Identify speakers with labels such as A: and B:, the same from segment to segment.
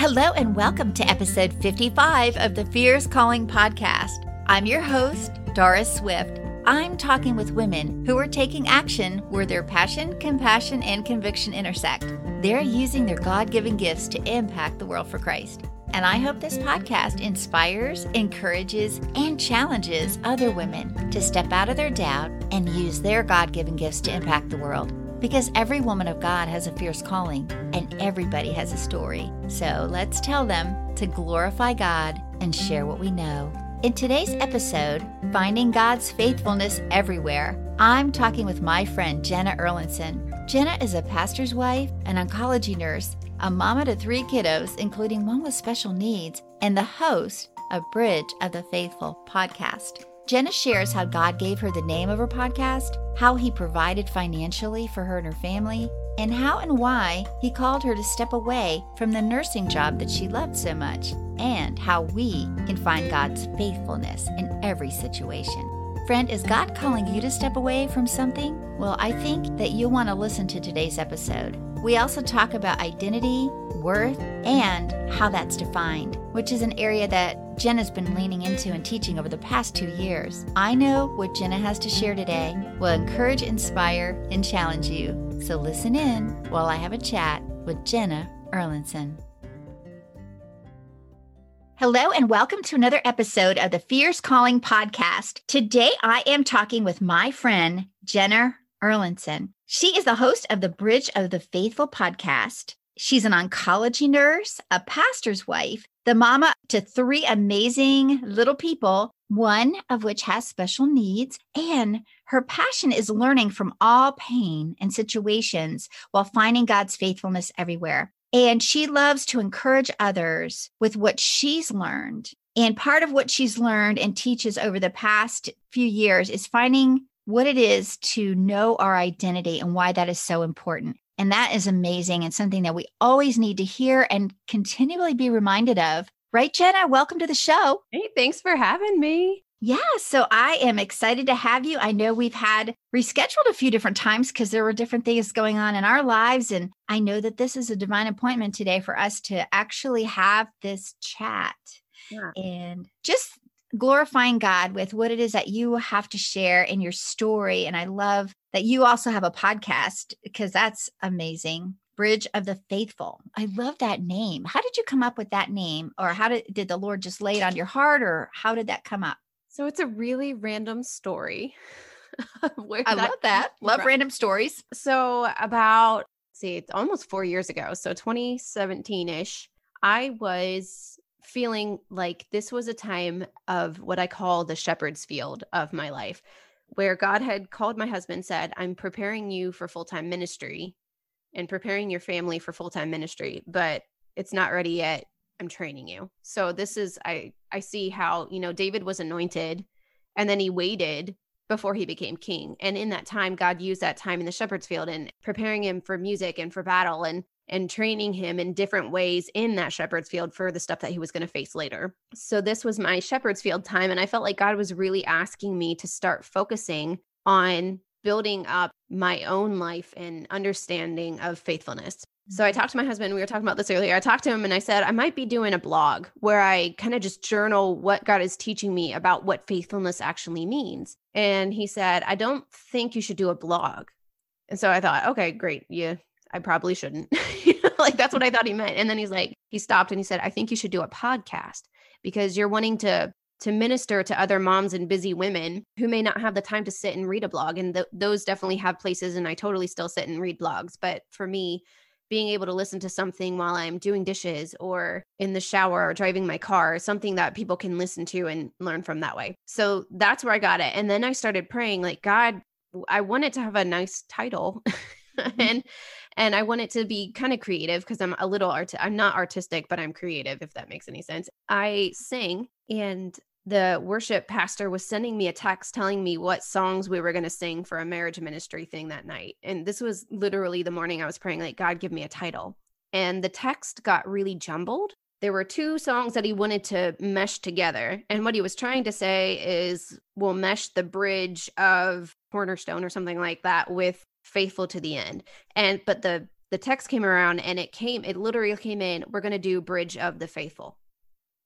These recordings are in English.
A: Hello, and welcome to episode 55 of the Fierce Calling podcast. I'm your host, Doris Swift. I'm talking with women who are taking action where their passion, compassion, and conviction intersect. They're using their God given gifts to impact the world for Christ. And I hope this podcast inspires, encourages, and challenges other women to step out of their doubt and use their God given gifts to impact the world. Because every woman of God has a fierce calling and everybody has a story. So let's tell them to glorify God and share what we know. In today's episode, Finding God's Faithfulness Everywhere, I'm talking with my friend Jenna Erlinson. Jenna is a pastor's wife, an oncology nurse, a mama to three kiddos, including one with special needs, and the host of Bridge of the Faithful podcast. Jenna shares how God gave her the name of her podcast, how He provided financially for her and her family, and how and why He called her to step away from the nursing job that she loved so much, and how we can find God's faithfulness in every situation. Friend, is God calling you to step away from something? Well, I think that you'll want to listen to today's episode. We also talk about identity, worth, and how that's defined, which is an area that Jenna's been leaning into and teaching over the past two years. I know what Jenna has to share today will encourage, inspire, and challenge you. So listen in while I have a chat with Jenna Erlinson. Hello, and welcome to another episode of the Fierce Calling podcast. Today, I am talking with my friend, Jenna Erlinson. She is the host of the Bridge of the Faithful podcast. She's an oncology nurse, a pastor's wife, the mama to three amazing little people, one of which has special needs. And her passion is learning from all pain and situations while finding God's faithfulness everywhere. And she loves to encourage others with what she's learned. And part of what she's learned and teaches over the past few years is finding what it is to know our identity and why that is so important. And that is amazing and something that we always need to hear and continually be reminded of. Right, Jenna? Welcome to the show.
B: Hey, thanks for having me.
A: Yeah, so I am excited to have you. I know we've had rescheduled a few different times because there were different things going on in our lives. And I know that this is a divine appointment today for us to actually have this chat yeah. and just glorifying God with what it is that you have to share in your story. And I love that you also have a podcast because that's amazing. Bridge of the Faithful. I love that name. How did you come up with that name? Or how did, did the Lord just lay it on your heart? Or how did that come up?
B: So it's a really random story.
A: I love that. Love random stories.
B: So about see, it's almost four years ago. So 2017-ish, I was feeling like this was a time of what I call the shepherd's field of my life, where God had called my husband, said, I'm preparing you for full time ministry and preparing your family for full time ministry, but it's not ready yet. I'm training you. So this is I I see how, you know, David was anointed and then he waited before he became king. And in that time, God used that time in the shepherd's field and preparing him for music and for battle and and training him in different ways in that shepherd's field for the stuff that he was going to face later. So this was my shepherd's field time and I felt like God was really asking me to start focusing on building up my own life and understanding of faithfulness. So I mm-hmm. talked to my husband. We were talking about this earlier. I talked to him and I said, I might be doing a blog where I kind of just journal what God is teaching me about what faithfulness actually means. And he said, I don't think you should do a blog. And so I thought, okay, great. Yeah, I probably shouldn't. like that's what I thought he meant. And then he's like, he stopped and he said, I think you should do a podcast because you're wanting to to minister to other moms and busy women who may not have the time to sit and read a blog and th- those definitely have places and I totally still sit and read blogs but for me being able to listen to something while I'm doing dishes or in the shower or driving my car, something that people can listen to and learn from that way. So that's where I got it. And then I started praying, like, God, I want it to have a nice title. Mm-hmm. and and I want it to be kind of creative because I'm a little art I'm not artistic but I'm creative if that makes any sense. I sing and the worship pastor was sending me a text telling me what songs we were going to sing for a marriage ministry thing that night. And this was literally the morning I was praying like God give me a title. And the text got really jumbled. There were two songs that he wanted to mesh together. And what he was trying to say is we'll mesh the bridge of Cornerstone or something like that with faithful to the end and but the the text came around and it came, it literally came in, we're going to do Bridge of the Faithful.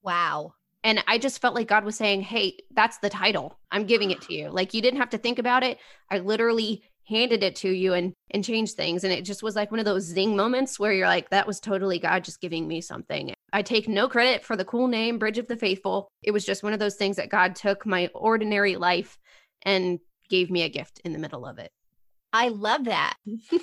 A: Wow.
B: And I just felt like God was saying, Hey, that's the title. I'm giving it to you. Like you didn't have to think about it. I literally handed it to you and and changed things and it just was like one of those zing moments where you're like that was totally god just giving me something i take no credit for the cool name bridge of the faithful it was just one of those things that god took my ordinary life and gave me a gift in the middle of it
A: i love that.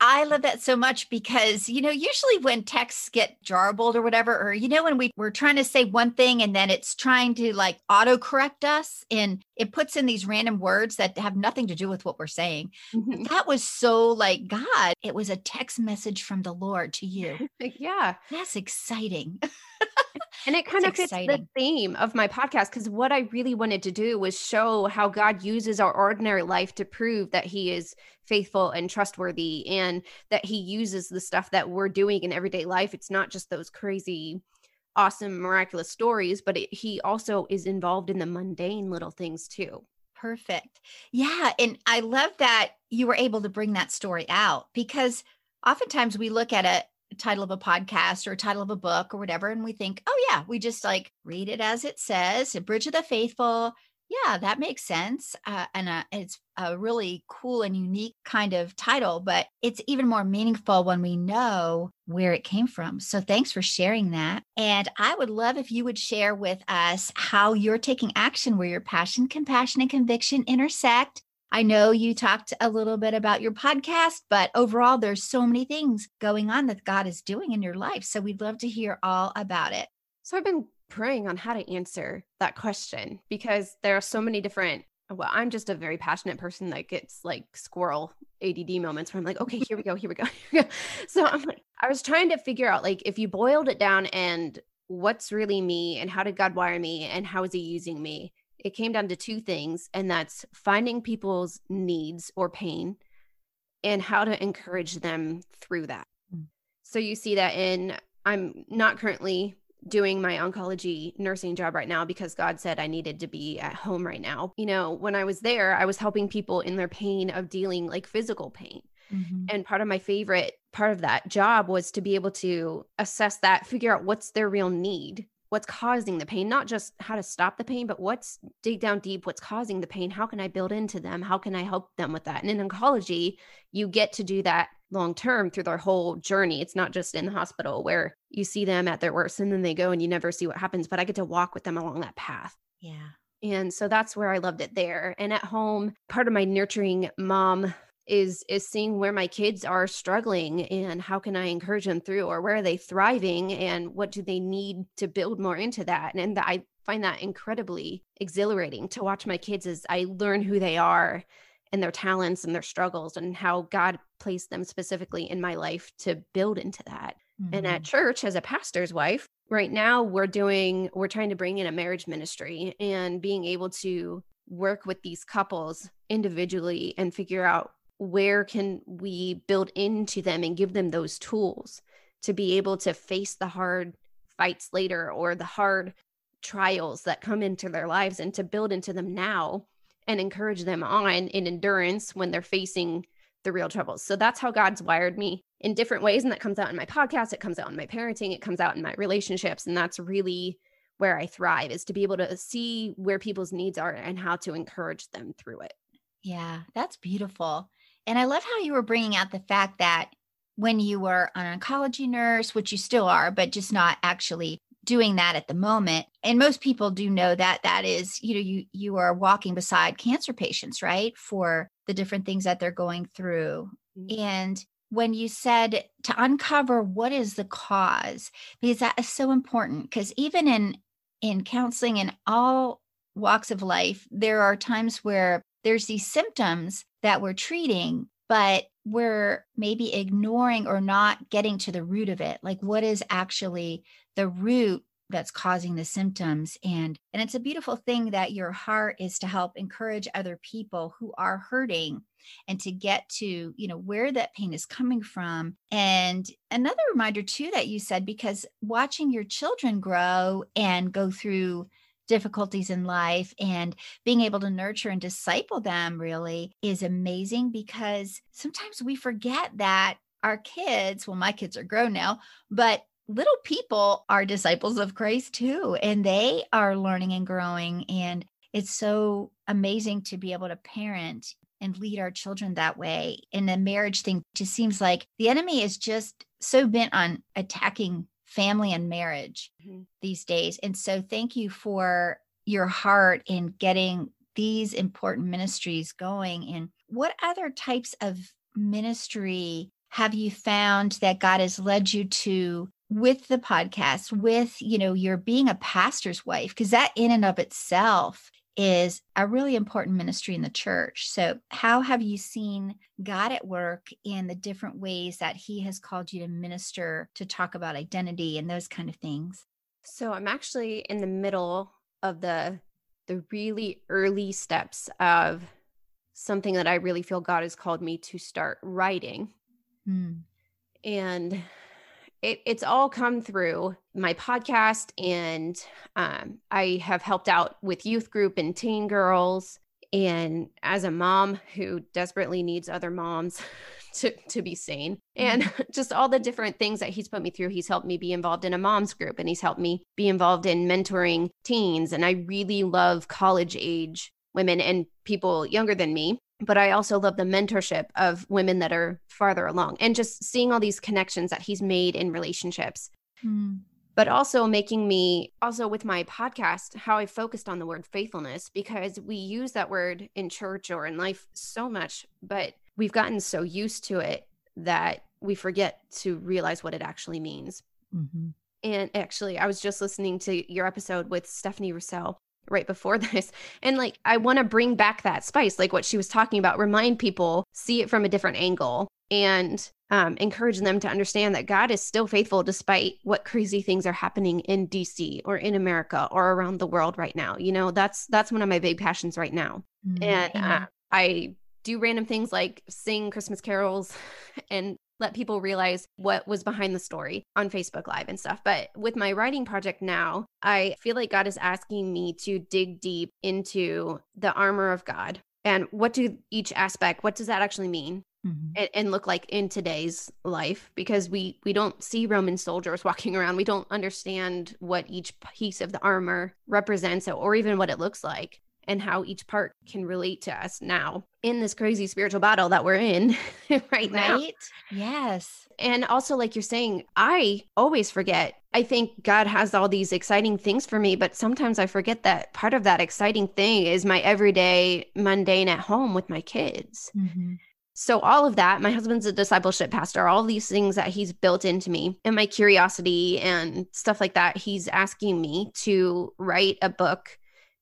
A: I love that so much because, you know, usually when texts get jarbled or whatever, or, you know, when we, we're trying to say one thing and then it's trying to like autocorrect us and it puts in these random words that have nothing to do with what we're saying. Mm-hmm. That was so like God. It was a text message from the Lord to you.
B: yeah.
A: That's exciting.
B: and it kind That's of fits the theme of my podcast because what I really wanted to do was show how God uses our ordinary life to prove that He is faithful and trustworthy and that He uses the stuff that we're doing in everyday life. It's not just those crazy, awesome, miraculous stories, but it, He also is involved in the mundane little things too.
A: Perfect. Yeah. And I love that you were able to bring that story out because oftentimes we look at a title of a podcast or a title of a book or whatever and we think oh yeah we just like read it as it says a bridge of the faithful yeah that makes sense uh, and uh, it's a really cool and unique kind of title but it's even more meaningful when we know where it came from so thanks for sharing that and i would love if you would share with us how you're taking action where your passion compassion and conviction intersect I know you talked a little bit about your podcast, but overall, there's so many things going on that God is doing in your life. So we'd love to hear all about it.
B: So I've been praying on how to answer that question because there are so many different. Well, I'm just a very passionate person that gets like squirrel ADD moments where I'm like, okay, here we go, here we go. Here we go. So I'm like, I was trying to figure out like if you boiled it down and what's really me and how did God wire me and how is he using me? it came down to two things, and that's finding people's needs or pain and how to encourage them through that. Mm. So you see that in, I'm not currently doing my oncology nursing job right now because God said I needed to be at home right now. You know, when I was there, I was helping people in their pain of dealing like physical pain. Mm-hmm. And part of my favorite part of that job was to be able to assess that, figure out what's their real need what's causing the pain not just how to stop the pain but what's dig down deep what's causing the pain how can i build into them how can i help them with that and in oncology you get to do that long term through their whole journey. It's not just in the hospital where you see them at their worst and then they go and you never see what happens but i get to walk with them along that path.
A: Yeah.
B: And so that's where i loved it there. And at home part of my nurturing mom is is seeing where my kids are struggling and how can i encourage them through or where are they thriving and what do they need to build more into that? And, and i find that incredibly exhilarating to watch my kids as i learn who they are and their talents and their struggles and how god placed them specifically in my life to build into that mm-hmm. and at mm-hmm. church as a pastor's wife right now we're doing we're trying to bring in a marriage ministry and being able to work with these couples individually and figure out where can we build into them and give them those tools to be able to face the hard fights later or the hard trials that come into their lives and to build into them now and encourage them on in endurance when they're facing the real troubles. So that's how God's wired me in different ways. And that comes out in my podcast, it comes out in my parenting, it comes out in my relationships. And that's really where I thrive is to be able to see where people's needs are and how to encourage them through it.
A: Yeah, that's beautiful. And I love how you were bringing out the fact that when you were an oncology nurse, which you still are, but just not actually doing that at the moment and most people do know that that is you know you you are walking beside cancer patients right for the different things that they're going through mm-hmm. and when you said to uncover what is the cause because that is so important because even in in counseling in all walks of life there are times where there's these symptoms that we're treating, but we're maybe ignoring or not getting to the root of it. Like, what is actually the root that's causing the symptoms and and it's a beautiful thing that your heart is to help encourage other people who are hurting and to get to you know where that pain is coming from. And another reminder too that you said because watching your children grow and go through difficulties in life and being able to nurture and disciple them really is amazing because sometimes we forget that our kids, well, my kids are grown now, but little people are disciples of Christ too, and they are learning and growing. And it's so amazing to be able to parent and lead our children that way. And the marriage thing just seems like the enemy is just so bent on attacking family and marriage mm-hmm. these days. And so thank you for your heart in getting these important ministries going. And what other types of ministry have you found that God has led you to with the podcast, with, you know, your being a pastor's wife? Because that in and of itself is a really important ministry in the church. So, how have you seen God at work in the different ways that He has called you to minister, to talk about identity and those kind of things?
B: So, I'm actually in the middle of the the really early steps of something that I really feel God has called me to start writing. Mm. And it, it's all come through my podcast and um, i have helped out with youth group and teen girls. And as a mom who desperately needs other moms to, to be sane and mm-hmm. just all the different things that he's put me through he's helped me be involved in a mom's group and he's helped me be involved in mentoring teens. And i really love college age women and people younger than me but I also love the mentorship of women that are farther along and just seeing all these connections that he's made in relationships. Mm. But also making me, also with my podcast, how I focused on the word faithfulness because we use that word in church or in life so much, but we've gotten so used to it that we forget to realize what it actually means. Mm-hmm. And actually, I was just listening to your episode with Stephanie Russell, right before this. And like, I want to bring back that spice, like what she was talking about, remind people, see it from a different angle and um, encourage them to understand that God is still faithful despite what crazy things are happening in DC or in America or around the world right now. You know, that's that's one of my big passions right now. Mm-hmm. And uh, I do random things like sing Christmas carols and let people realize what was behind the story on Facebook Live and stuff. But with my writing project now, I feel like God is asking me to dig deep into the armor of God and what do each aspect, what does that actually mean? Mm-hmm. And, and, look like in today's life because we we don't see roman soldiers walking around we don't understand what each piece of the armor represents or even what it looks like and how each part can relate to us now in this crazy spiritual battle that we're in right, right now.
A: Yes.
B: And also, like you're saying, I always forget. I think God has all these exciting things for me, but sometimes I forget that part of that exciting thing is my everyday mundane at home with my kids. Mm-hmm. So, all of that, my husband's a discipleship pastor, all these things that he's built into me and my curiosity and stuff like that, he's asking me to write a book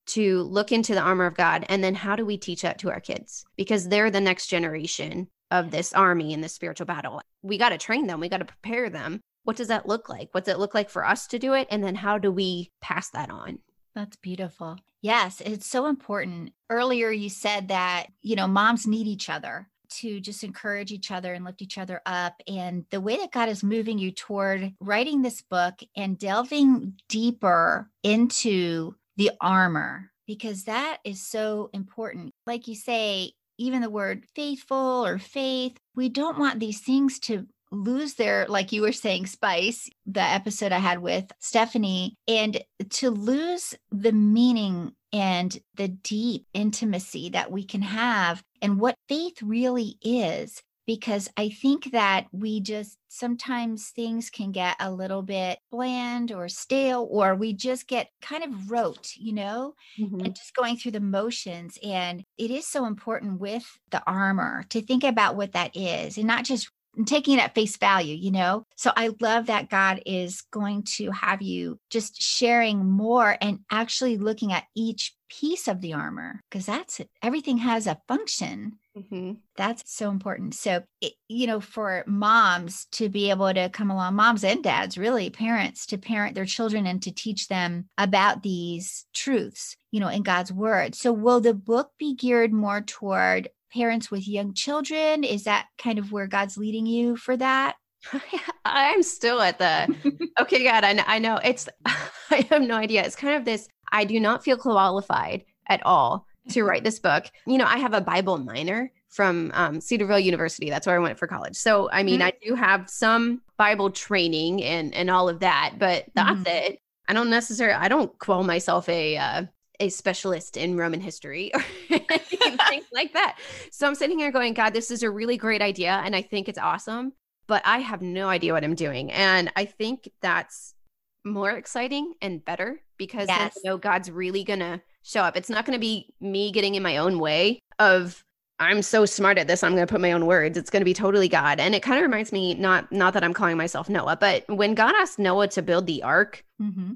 B: to look into the armor of God and then how do we teach that to our kids because they're the next generation of this army in this spiritual battle. We got to train them, we got to prepare them. What does that look like? What's it look like for us to do it and then how do we pass that on?
A: That's beautiful. Yes, it's so important. Earlier you said that, you know, moms need each other to just encourage each other and lift each other up. And the way that God is moving you toward writing this book and delving deeper into the armor because that is so important. Like you say, even the word faithful or faith, we don't want these things to lose their, like you were saying, spice, the episode I had with Stephanie, and to lose the meaning and the deep intimacy that we can have and what faith really is because I think that we just sometimes things can get a little bit bland or stale, or we just get kind of rote, you know, mm-hmm. and just going through the motions. And it is so important with the armor to think about what that is and not just taking it at face value, you know? So I love that God is going to have you just sharing more and actually looking at each piece of the armor because that's it. Everything has a function Mm-hmm. That's so important. So, it, you know, for moms to be able to come along, moms and dads, really, parents to parent their children and to teach them about these truths, you know, in God's word. So, will the book be geared more toward parents with young children? Is that kind of where God's leading you for that?
B: I'm still at the okay, God. I know, I know it's. I have no idea. It's kind of this. I do not feel qualified at all to write this book. You know, I have a Bible minor from um, Cedarville University. That's where I went for college. So, I mean, mm-hmm. I do have some Bible training and and all of that, but that's mm-hmm. it. I don't necessarily. I don't call myself a uh, a specialist in Roman history or anything like that. So I'm sitting here going, God, this is a really great idea, and I think it's awesome, but I have no idea what I'm doing, and I think that's more exciting and better because yes. I know God's really gonna show up. It's not gonna be me getting in my own way of I'm so smart at this. I'm going to put my own words. It's going to be totally God. And it kind of reminds me not not that I'm calling myself Noah, but when God asked Noah to build the ark, mm-hmm.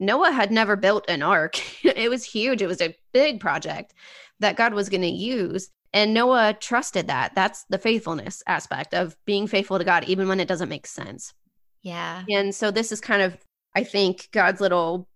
B: Noah had never built an ark. it was huge. It was a big project that God was going to use. And Noah trusted that. That's the faithfulness aspect of being faithful to God, even when it doesn't make sense.
A: Yeah.
B: And so this is kind of, I think, God's little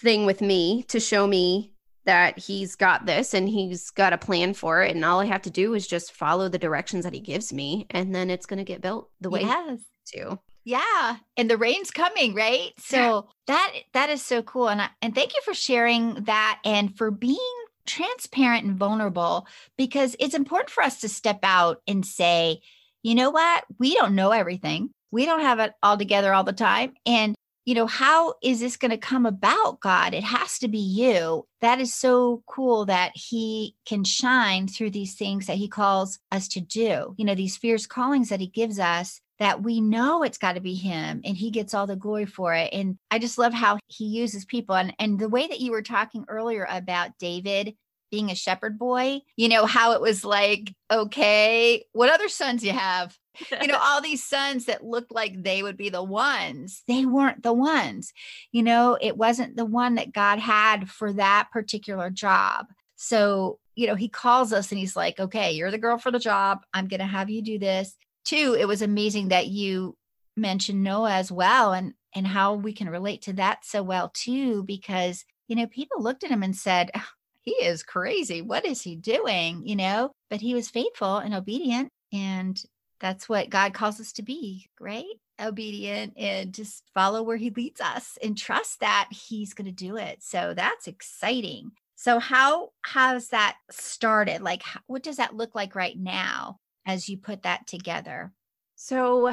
B: thing with me to show me that he's got this and he's got a plan for it and all i have to do is just follow the directions that he gives me and then it's going to get built the way yes. to
A: yeah and the rain's coming right so yeah. that that is so cool and I, and thank you for sharing that and for being transparent and vulnerable because it's important for us to step out and say you know what we don't know everything we don't have it all together all the time and you know, how is this going to come about, God? It has to be you. That is so cool that He can shine through these things that He calls us to do. You know, these fierce callings that He gives us that we know it's got to be Him and He gets all the glory for it. And I just love how He uses people. And, and the way that you were talking earlier about David being a shepherd boy, you know, how it was like, okay, what other sons you have? You know, all these sons that looked like they would be the ones, they weren't the ones. You know, it wasn't the one that God had for that particular job. So, you know, he calls us and he's like, okay, you're the girl for the job. I'm going to have you do this. Two, it was amazing that you mentioned Noah as well and and how we can relate to that so well too because you know people looked at him and said he is crazy what is he doing you know but he was faithful and obedient and that's what God calls us to be, right? Obedient and just follow where He leads us and trust that He's going to do it. So that's exciting. So, how has that started? Like, what does that look like right now as you put that together?
B: So,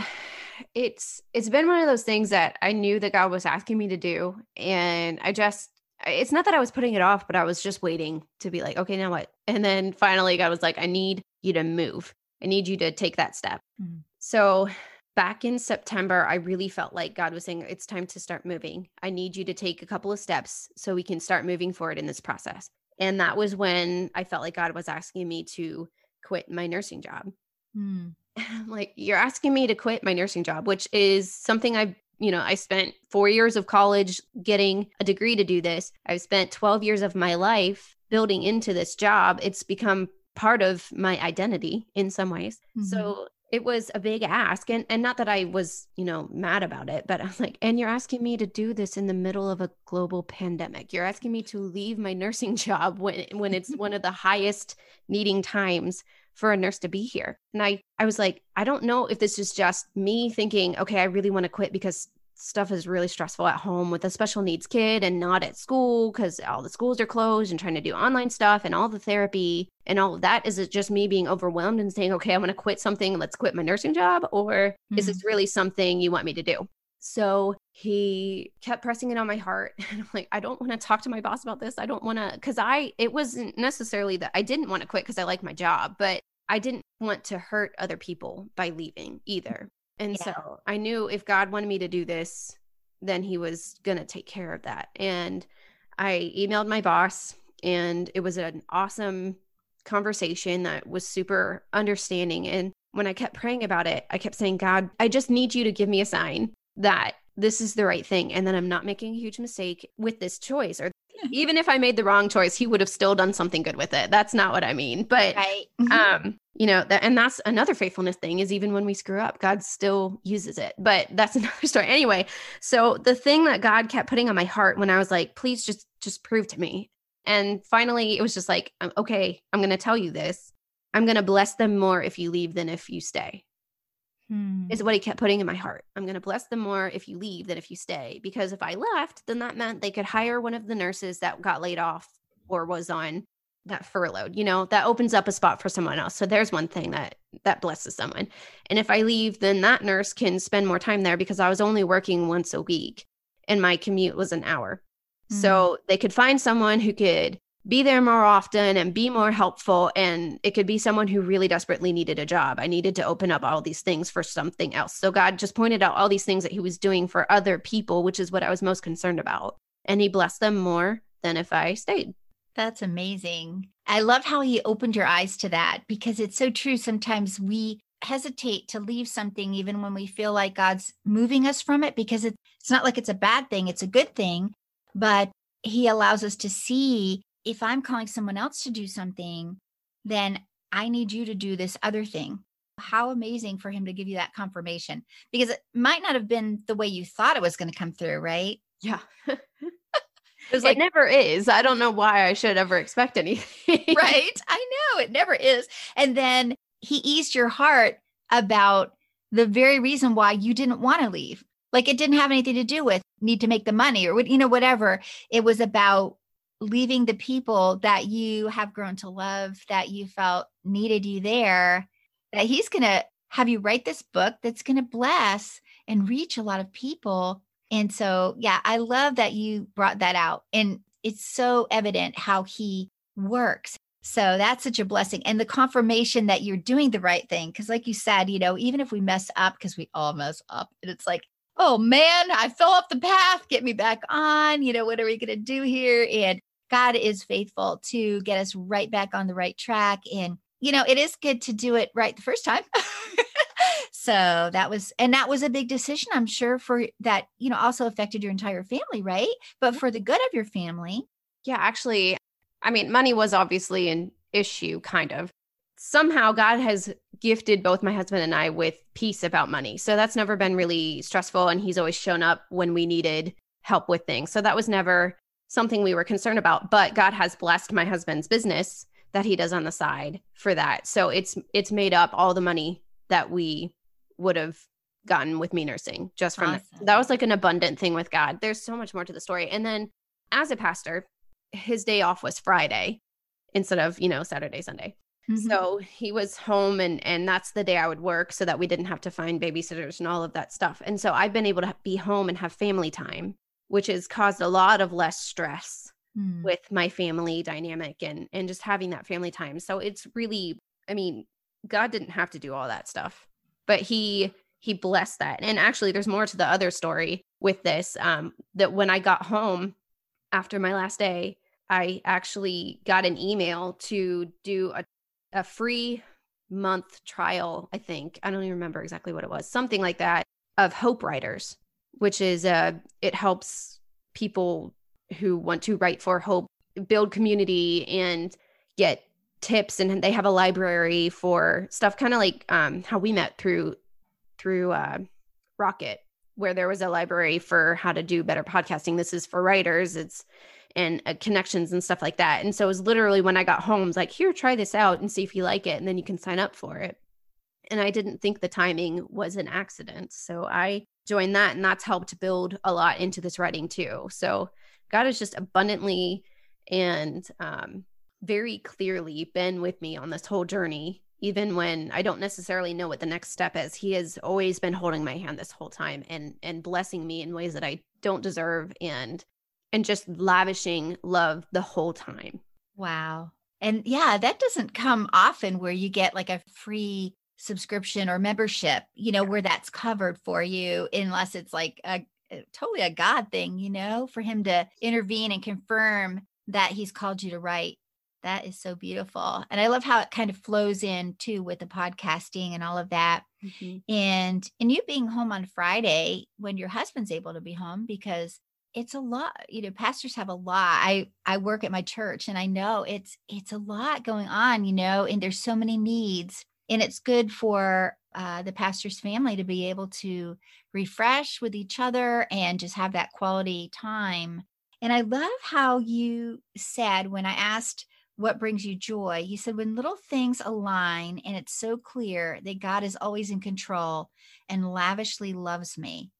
B: it's it's been one of those things that I knew that God was asking me to do, and I just it's not that I was putting it off, but I was just waiting to be like, okay, now what? And then finally, God was like, I need you to move. I need you to take that step. Mm-hmm. So back in September, I really felt like God was saying, it's time to start moving. I need you to take a couple of steps so we can start moving forward in this process. And that was when I felt like God was asking me to quit my nursing job. Mm. like, you're asking me to quit my nursing job, which is something I've you know, I spent four years of college getting a degree to do this. I've spent 12 years of my life building into this job. It's become part of my identity in some ways. Mm-hmm. So it was a big ask and and not that I was, you know, mad about it, but I was like, and you're asking me to do this in the middle of a global pandemic. You're asking me to leave my nursing job when when it's one of the highest needing times for a nurse to be here. And I I was like, I don't know if this is just me thinking, okay, I really want to quit because stuff is really stressful at home with a special needs kid and not at school because all the schools are closed and trying to do online stuff and all the therapy and all of that is it just me being overwhelmed and saying okay i'm going to quit something let's quit my nursing job or mm-hmm. is this mm-hmm. really something you want me to do so he kept pressing it on my heart and i'm like i don't want to talk to my boss about this i don't want to because i it wasn't necessarily that i didn't want to quit because i like my job but i didn't want to hurt other people by leaving either and yeah. so I knew if God wanted me to do this, then he was going to take care of that. And I emailed my boss, and it was an awesome conversation that was super understanding. And when I kept praying about it, I kept saying, God, I just need you to give me a sign that this is the right thing and then I'm not making a huge mistake with this choice or even if I made the wrong choice, he would have still done something good with it. That's not what I mean. But right. Mm-hmm. um, you know, that and that's another faithfulness thing is even when we screw up, God still uses it. But that's another story. Anyway, so the thing that God kept putting on my heart when I was like, please just just prove to me. And finally it was just like, um, okay, I'm gonna tell you this. I'm gonna bless them more if you leave than if you stay. Hmm. Is what he kept putting in my heart. I'm going to bless them more if you leave than if you stay. Because if I left, then that meant they could hire one of the nurses that got laid off or was on that furloughed you know that opens up a spot for someone else so there's one thing that that blesses someone and if i leave then that nurse can spend more time there because i was only working once a week and my commute was an hour mm-hmm. so they could find someone who could be there more often and be more helpful and it could be someone who really desperately needed a job i needed to open up all these things for something else so god just pointed out all these things that he was doing for other people which is what i was most concerned about and he blessed them more than if i stayed
A: that's amazing. I love how he opened your eyes to that because it's so true. Sometimes we hesitate to leave something even when we feel like God's moving us from it because it's not like it's a bad thing, it's a good thing. But he allows us to see if I'm calling someone else to do something, then I need you to do this other thing. How amazing for him to give you that confirmation because it might not have been the way you thought it was going to come through, right?
B: Yeah. It was like, never is. I don't know why I should ever expect anything.
A: right. I know it never is. And then he eased your heart about the very reason why you didn't want to leave. Like it didn't have anything to do with need to make the money or you know whatever. It was about leaving the people that you have grown to love that you felt needed you there that he's going to have you write this book that's going to bless and reach a lot of people and so, yeah, I love that you brought that out. And it's so evident how he works. So that's such a blessing. And the confirmation that you're doing the right thing. Cause, like you said, you know, even if we mess up, because we all mess up, and it's like, oh man, I fell off the path, get me back on. You know, what are we going to do here? And God is faithful to get us right back on the right track. And, you know, it is good to do it right the first time. so that was and that was a big decision i'm sure for that you know also affected your entire family right but for the good of your family
B: yeah actually i mean money was obviously an issue kind of somehow god has gifted both my husband and i with peace about money so that's never been really stressful and he's always shown up when we needed help with things so that was never something we were concerned about but god has blessed my husband's business that he does on the side for that so it's it's made up all the money that we would have gotten with me nursing just from awesome. that was like an abundant thing with God. There's so much more to the story. And then as a pastor, his day off was Friday instead of, you know, Saturday, Sunday. Mm-hmm. So he was home and and that's the day I would work so that we didn't have to find babysitters and all of that stuff. And so I've been able to be home and have family time, which has caused a lot of less stress mm. with my family dynamic and and just having that family time. So it's really I mean, God didn't have to do all that stuff but he he blessed that. And actually, there's more to the other story with this. Um, that when I got home after my last day, I actually got an email to do a, a free month trial. I think I don't even remember exactly what it was, something like that, of Hope Writers, which is uh, it helps people who want to write for hope build community and get tips and they have a library for stuff kind of like um, how we met through through uh, rocket where there was a library for how to do better podcasting. This is for writers it's and uh, connections and stuff like that. And so it was literally when i got home it's like here try this out and see if you like it and then you can sign up for it. And i didn't think the timing was an accident. So i joined that and that's helped build a lot into this writing too. So god has just abundantly and um, very clearly been with me on this whole journey even when i don't necessarily know what the next step is. He has always been holding my hand this whole time and and blessing me in ways that i don't deserve and and just lavishing love the whole time.
A: Wow. And yeah that doesn't come often where you get like a free subscription or membership you know where that's covered for you unless it's like a, a totally a god thing you know for him to intervene and confirm that he's called you to write that is so beautiful. And I love how it kind of flows in too with the podcasting and all of that. Mm-hmm. And and you being home on Friday when your husband's able to be home because it's a lot you know pastors have a lot i i work at my church and i know it's it's a lot going on you know and there's so many needs and it's good for uh, the pastor's family to be able to refresh with each other and just have that quality time and i love how you said when i asked what brings you joy. you said, when little things align and it's so clear that God is always in control and lavishly loves me.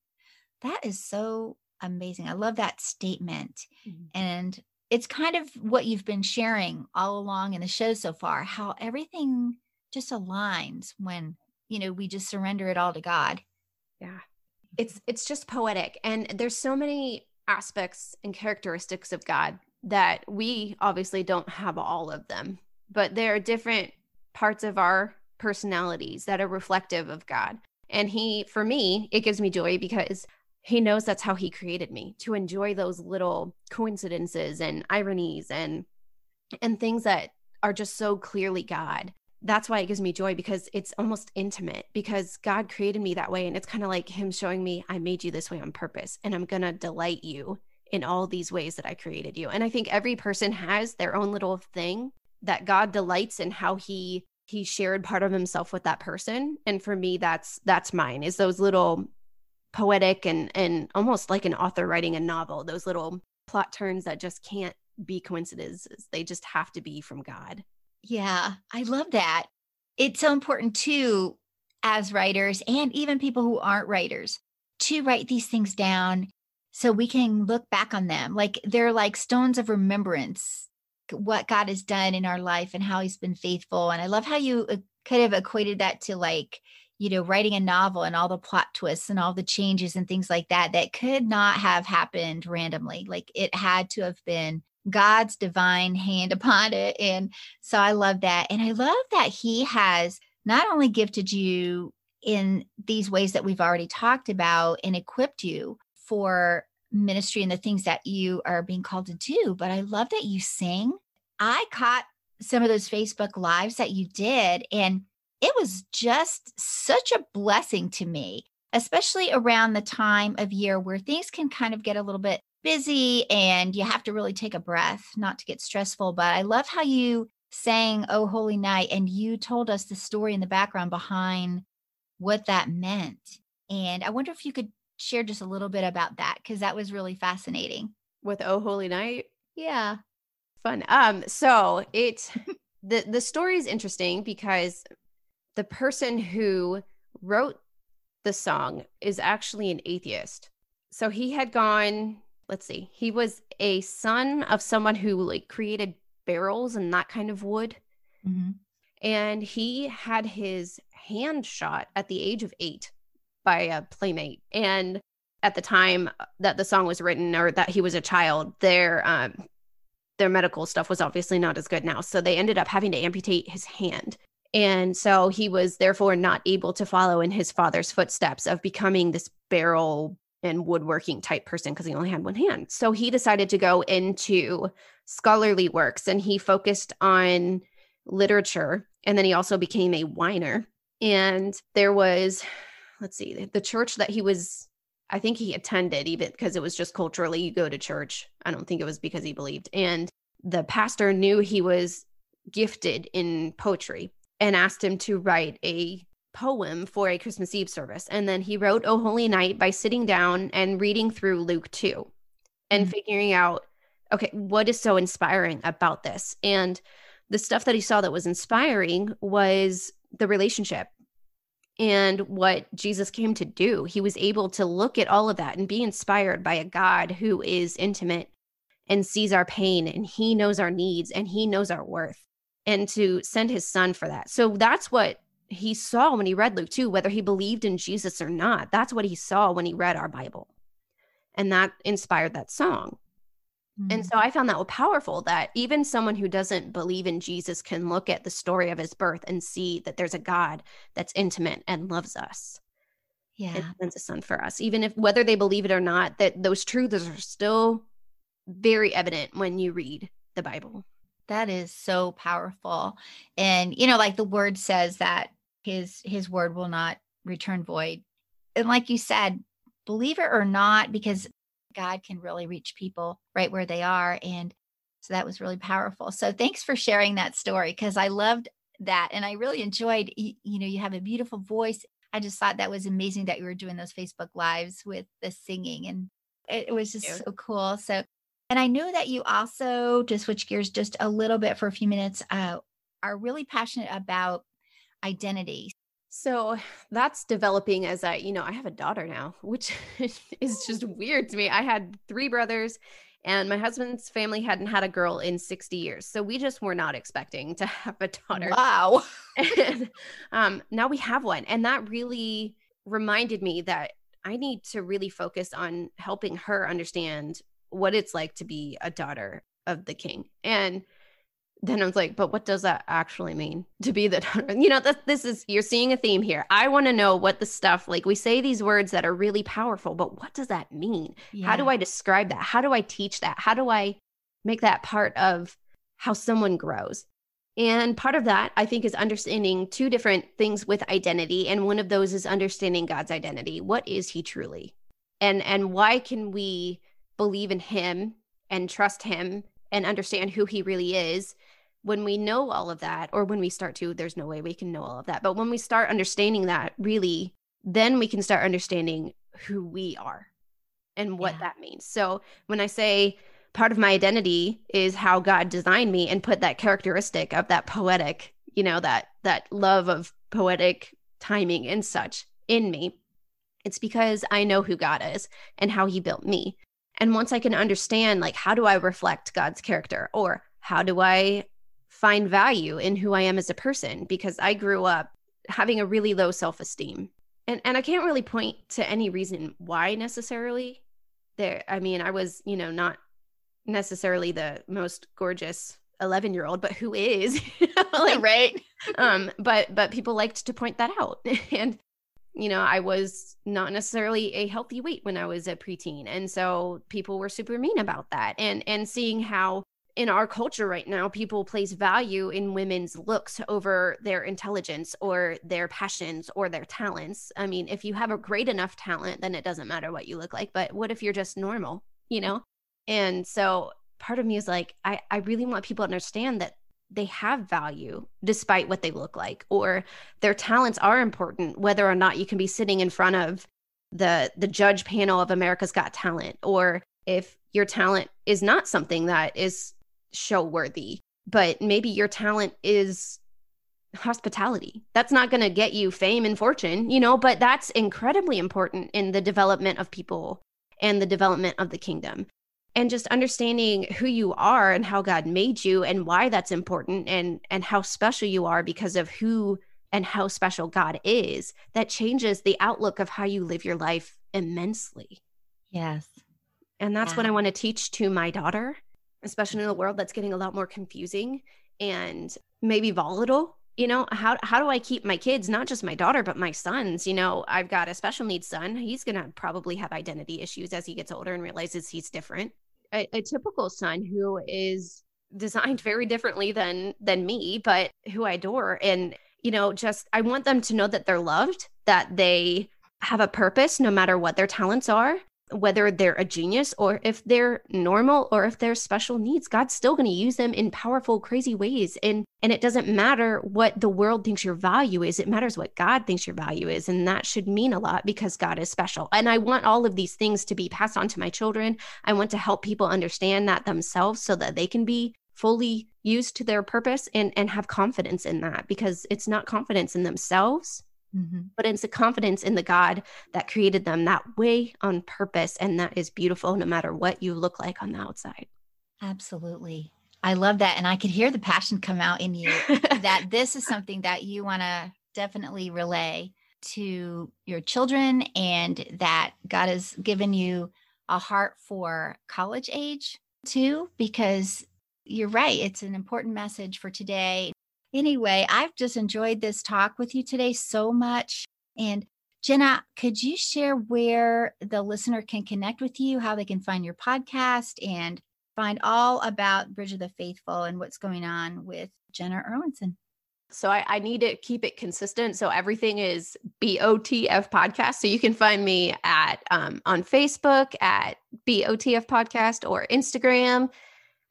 A: That is so amazing. I love that statement. Mm-hmm. And it's kind of what you've been sharing all along in the show so far, how everything just aligns when, you know, we just surrender it all to God.
B: Yeah. It's it's just poetic and there's so many aspects and characteristics of God that we obviously don't have all of them, but there are different parts of our personalities that are reflective of God. And he for me, it gives me joy because he knows that's how he created me to enjoy those little coincidences and ironies and and things that are just so clearly God. That's why it gives me joy because it's almost intimate because God created me that way and it's kind of like him showing me I made you this way on purpose and I'm going to delight you in all these ways that I created you. And I think every person has their own little thing that God delights in how he he shared part of himself with that person. And for me that's that's mine is those little poetic and and almost like an author writing a novel those little plot turns that just can't be coincidences. They just have to be from god
A: yeah i love that it's so important too as writers and even people who aren't writers to write these things down so we can look back on them like they're like stones of remembrance what god has done in our life and how he's been faithful and i love how you uh, kind of equated that to like you know, writing a novel and all the plot twists and all the changes and things like that, that could not have happened randomly. Like it had to have been God's divine hand upon it. And so I love that. And I love that He has not only gifted you in these ways that we've already talked about and equipped you for ministry and the things that you are being called to do, but I love that you sing. I caught some of those Facebook lives that you did. And it was just such a blessing to me, especially around the time of year where things can kind of get a little bit busy and you have to really take a breath not to get stressful. But I love how you sang Oh Holy Night and you told us the story in the background behind what that meant. And I wonder if you could share just a little bit about that because that was really fascinating.
B: With Oh Holy Night?
A: Yeah.
B: Fun. Um, so it the the story is interesting because the person who wrote the song is actually an atheist. So he had gone, let's see, he was a son of someone who like created barrels and that kind of wood. Mm-hmm. And he had his hand shot at the age of eight by a playmate. And at the time that the song was written or that he was a child, their um, their medical stuff was obviously not as good now. So they ended up having to amputate his hand. And so he was therefore not able to follow in his father's footsteps of becoming this barrel and woodworking type person because he only had one hand. So he decided to go into scholarly works and he focused on literature. And then he also became a whiner. And there was, let's see, the church that he was, I think he attended, even because it was just culturally, you go to church. I don't think it was because he believed. And the pastor knew he was gifted in poetry and asked him to write a poem for a Christmas Eve service. And then he wrote O Holy Night by sitting down and reading through Luke 2 and mm-hmm. figuring out, okay, what is so inspiring about this? And the stuff that he saw that was inspiring was the relationship and what Jesus came to do. He was able to look at all of that and be inspired by a God who is intimate and sees our pain and he knows our needs and he knows our worth and to send his son for that. So that's what he saw when he read Luke 2, whether he believed in Jesus or not. That's what he saw when he read our Bible. And that inspired that song. Mm-hmm. And so I found that powerful that even someone who doesn't believe in Jesus can look at the story of his birth and see that there's a God that's intimate and loves us.
A: Yeah.
B: And sends a son for us. Even if whether they believe it or not, that those truths are still very evident when you read the Bible.
A: That is so powerful. And you know, like the word says that his his word will not return void. And like you said, believe it or not, because God can really reach people right where they are. And so that was really powerful. So thanks for sharing that story because I loved that. And I really enjoyed, you, know, you have a beautiful voice. I just thought that was amazing that you were doing those Facebook lives with the singing and it was just so cool. So and I know that you also, to switch gears just a little bit for a few minutes, uh, are really passionate about identity.
B: So that's developing as I, you know, I have a daughter now, which is just weird to me. I had three brothers And my husband's family hadn't had a girl in 60 years. So we just were not expecting to have a daughter.
A: Wow.
B: and um, now we have one. And that really reminded me that I need to really focus on helping her understand what it's like to be a daughter of the king. And then I was like, but what does that actually mean to be the? You know, that this is you're seeing a theme here. I want to know what the stuff like we say these words that are really powerful, but what does that mean? Yeah. How do I describe that? How do I teach that? How do I make that part of how someone grows? And part of that, I think, is understanding two different things with identity. And one of those is understanding God's identity. What is he truly? And and why can we believe in him and trust him and understand who he really is when we know all of that or when we start to there's no way we can know all of that but when we start understanding that really then we can start understanding who we are and what yeah. that means so when i say part of my identity is how god designed me and put that characteristic of that poetic you know that that love of poetic timing and such in me it's because i know who god is and how he built me and once I can understand, like, how do I reflect God's character or how do I find value in who I am as a person? Because I grew up having a really low self esteem. And, and I can't really point to any reason why necessarily. There, I mean, I was, you know, not necessarily the most gorgeous 11 year old but who is
A: like right
B: um but but people liked to point that out and you know, I was not necessarily a healthy weight when I was a preteen. And so people were super mean about that. And and seeing how in our culture right now, people place value in women's looks over their intelligence or their passions or their talents. I mean, if you have a great enough talent, then it doesn't matter what you look like. But what if you're just normal, you know? And so part of me is like, I, I really want people to understand that they have value despite what they look like or their talents are important whether or not you can be sitting in front of the the judge panel of America's Got Talent or if your talent is not something that is show worthy but maybe your talent is hospitality that's not going to get you fame and fortune you know but that's incredibly important in the development of people and the development of the kingdom and just understanding who you are and how God made you and why that's important and and how special you are because of who and how special God is that changes the outlook of how you live your life immensely.
A: Yes.
B: And that's yeah. what I want to teach to my daughter, especially in a world that's getting a lot more confusing and maybe volatile. You know, how how do I keep my kids, not just my daughter, but my sons? You know, I've got a special needs son. He's going to probably have identity issues as he gets older and realizes he's different a, a typical son who is designed very differently than than me, but who I adore. And, you know, just I want them to know that they're loved, that they have a purpose no matter what their talents are, whether they're a genius or if they're normal or if they're special needs god's still going to use them in powerful crazy ways. And and it doesn't matter what the world thinks your value is it matters what god thinks your value is. And that should mean a lot because god is special. And i want all of these things to be passed on to my children. I want to help people understand that themselves so that they can be fully used to their purpose and and have confidence in that because it's not confidence in themselves Mm-hmm. But it's a confidence in the God that created them that way on purpose. And that is beautiful no matter what you look like on the outside.
A: Absolutely. I love that. And I could hear the passion come out in you that this is something that you want to definitely relay to your children and that God has given you a heart for college age too, because you're right. It's an important message for today Anyway, I've just enjoyed this talk with you today so much. And Jenna, could you share where the listener can connect with you, how they can find your podcast and find all about Bridge of the Faithful and what's going on with Jenna Erwinson?
B: So I, I, need to keep it consistent. So everything is BOTF podcast. So you can find me at um, on Facebook at BOTF podcast or Instagram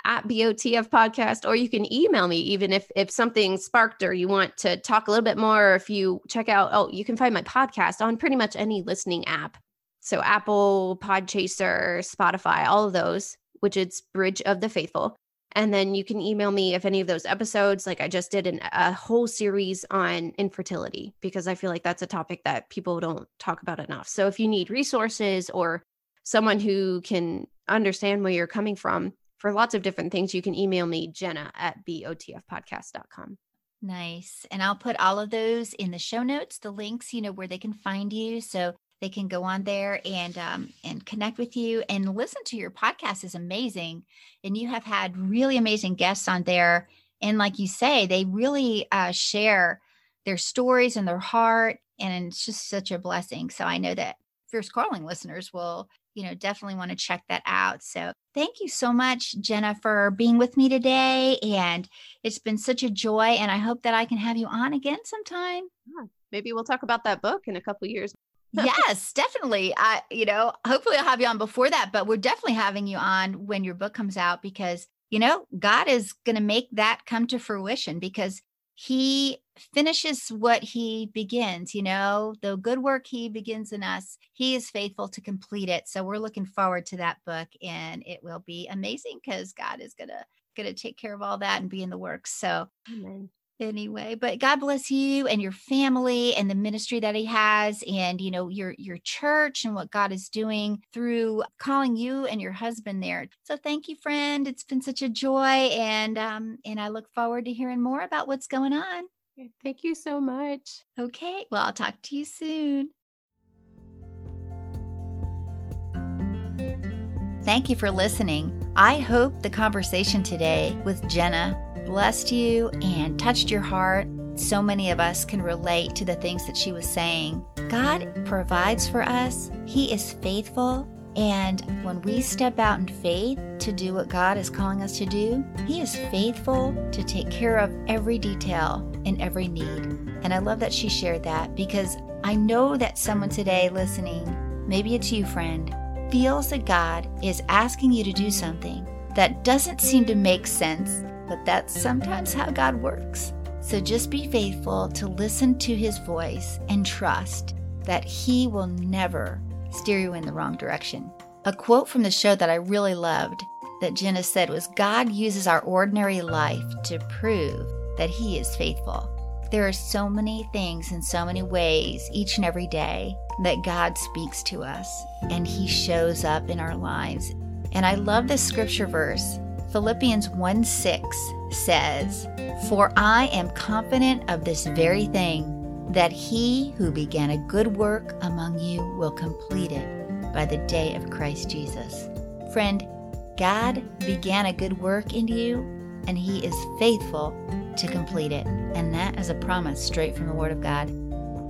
B: at BOTF podcast, or you can email me even if if something sparked or you want to talk a little bit more. Or if you check out, oh, you can find my podcast on pretty much any listening app. So Apple, Podchaser, Spotify, all of those, which it's Bridge of the Faithful. And then you can email me if any of those episodes, like I just did an, a whole series on infertility, because I feel like that's a topic that people don't talk about enough. So if you need resources or someone who can understand where you're coming from. For lots of different things, you can email me, Jenna at botfpodcast.com.
A: Nice. And I'll put all of those in the show notes, the links, you know, where they can find you. So they can go on there and um, and connect with you and listen to your podcast is amazing. And you have had really amazing guests on there. And like you say, they really uh, share their stories and their heart. And it's just such a blessing. So I know that Fierce Calling listeners will you know, definitely want to check that out. So thank you so much, Jenna, for being with me today. And it's been such a joy. And I hope that I can have you on again sometime.
B: Yeah, maybe we'll talk about that book in a couple years.
A: yes, definitely. I, you know, hopefully I'll have you on before that, but we're definitely having you on when your book comes out because, you know, God is going to make that come to fruition because he finishes what he begins you know the good work he begins in us he is faithful to complete it. So we're looking forward to that book and it will be amazing because god is gonna gonna take care of all that and be in the works. So Amen anyway but god bless you and your family and the ministry that he has and you know your your church and what god is doing through calling you and your husband there. So thank you friend. It's been such a joy and um and i look forward to hearing more about what's going on.
B: Thank you so much.
A: Okay well i'll talk to you soon. Thank you for listening. I hope the conversation today with Jenna blessed you and touched your heart. So many of us can relate to the things that she was saying. God provides for us, He is faithful. And when we step out in faith to do what God is calling us to do, He is faithful to take care of every detail and every need. And I love that she shared that because I know that someone today listening, maybe it's you, friend, feels that God is asking you to do something that doesn't seem to make sense but that's sometimes how God works. So just be faithful to listen to his voice and trust that he will never steer you in the wrong direction. A quote from the show that I really loved that Jenna said was God uses our ordinary life to prove that he is faithful. There are so many things in so many ways each and every day that God speaks to us and he shows up in our lives. And I love this scripture verse Philippians 1 6 says, For I am confident of this very thing, that he who began a good work among you will complete it by the day of Christ Jesus. Friend, God began a good work in you, and he is faithful to complete it. And that is a promise straight from the Word of God.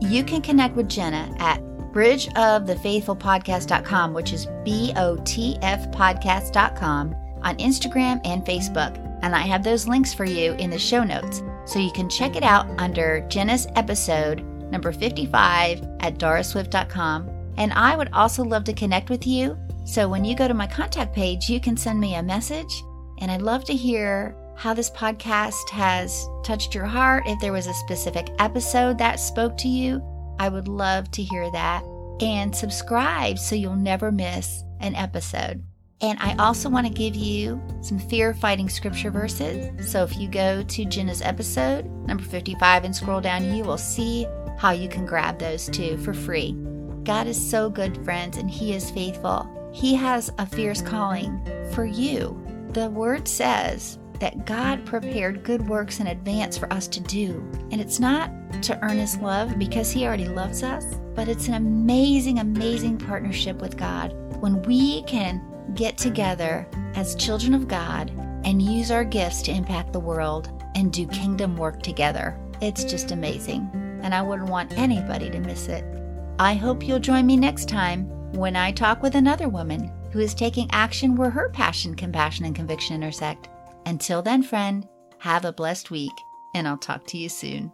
A: You can connect with Jenna at bridgeofthefaithfulpodcast.com, which is B O T F podcast.com on Instagram and Facebook. And I have those links for you in the show notes. So you can check it out under Jenna's episode number 55 at doraswift.com. And I would also love to connect with you. So when you go to my contact page, you can send me a message. And I'd love to hear how this podcast has touched your heart. If there was a specific episode that spoke to you, I would love to hear that. And subscribe so you'll never miss an episode. And I also want to give you some fear fighting scripture verses. So if you go to Jenna's episode, number 55, and scroll down, you will see how you can grab those too for free. God is so good, friends, and He is faithful. He has a fierce calling for you. The word says that God prepared good works in advance for us to do. And it's not to earn His love because He already loves us, but it's an amazing, amazing partnership with God when we can get together as children of God and use our gifts to impact the world and do kingdom work together. It's just amazing, and I wouldn't want anybody to miss it. I hope you'll join me next time when I talk with another woman who is taking action where her passion, compassion, and conviction intersect. Until then, friend, have a blessed week, and I'll talk to you soon.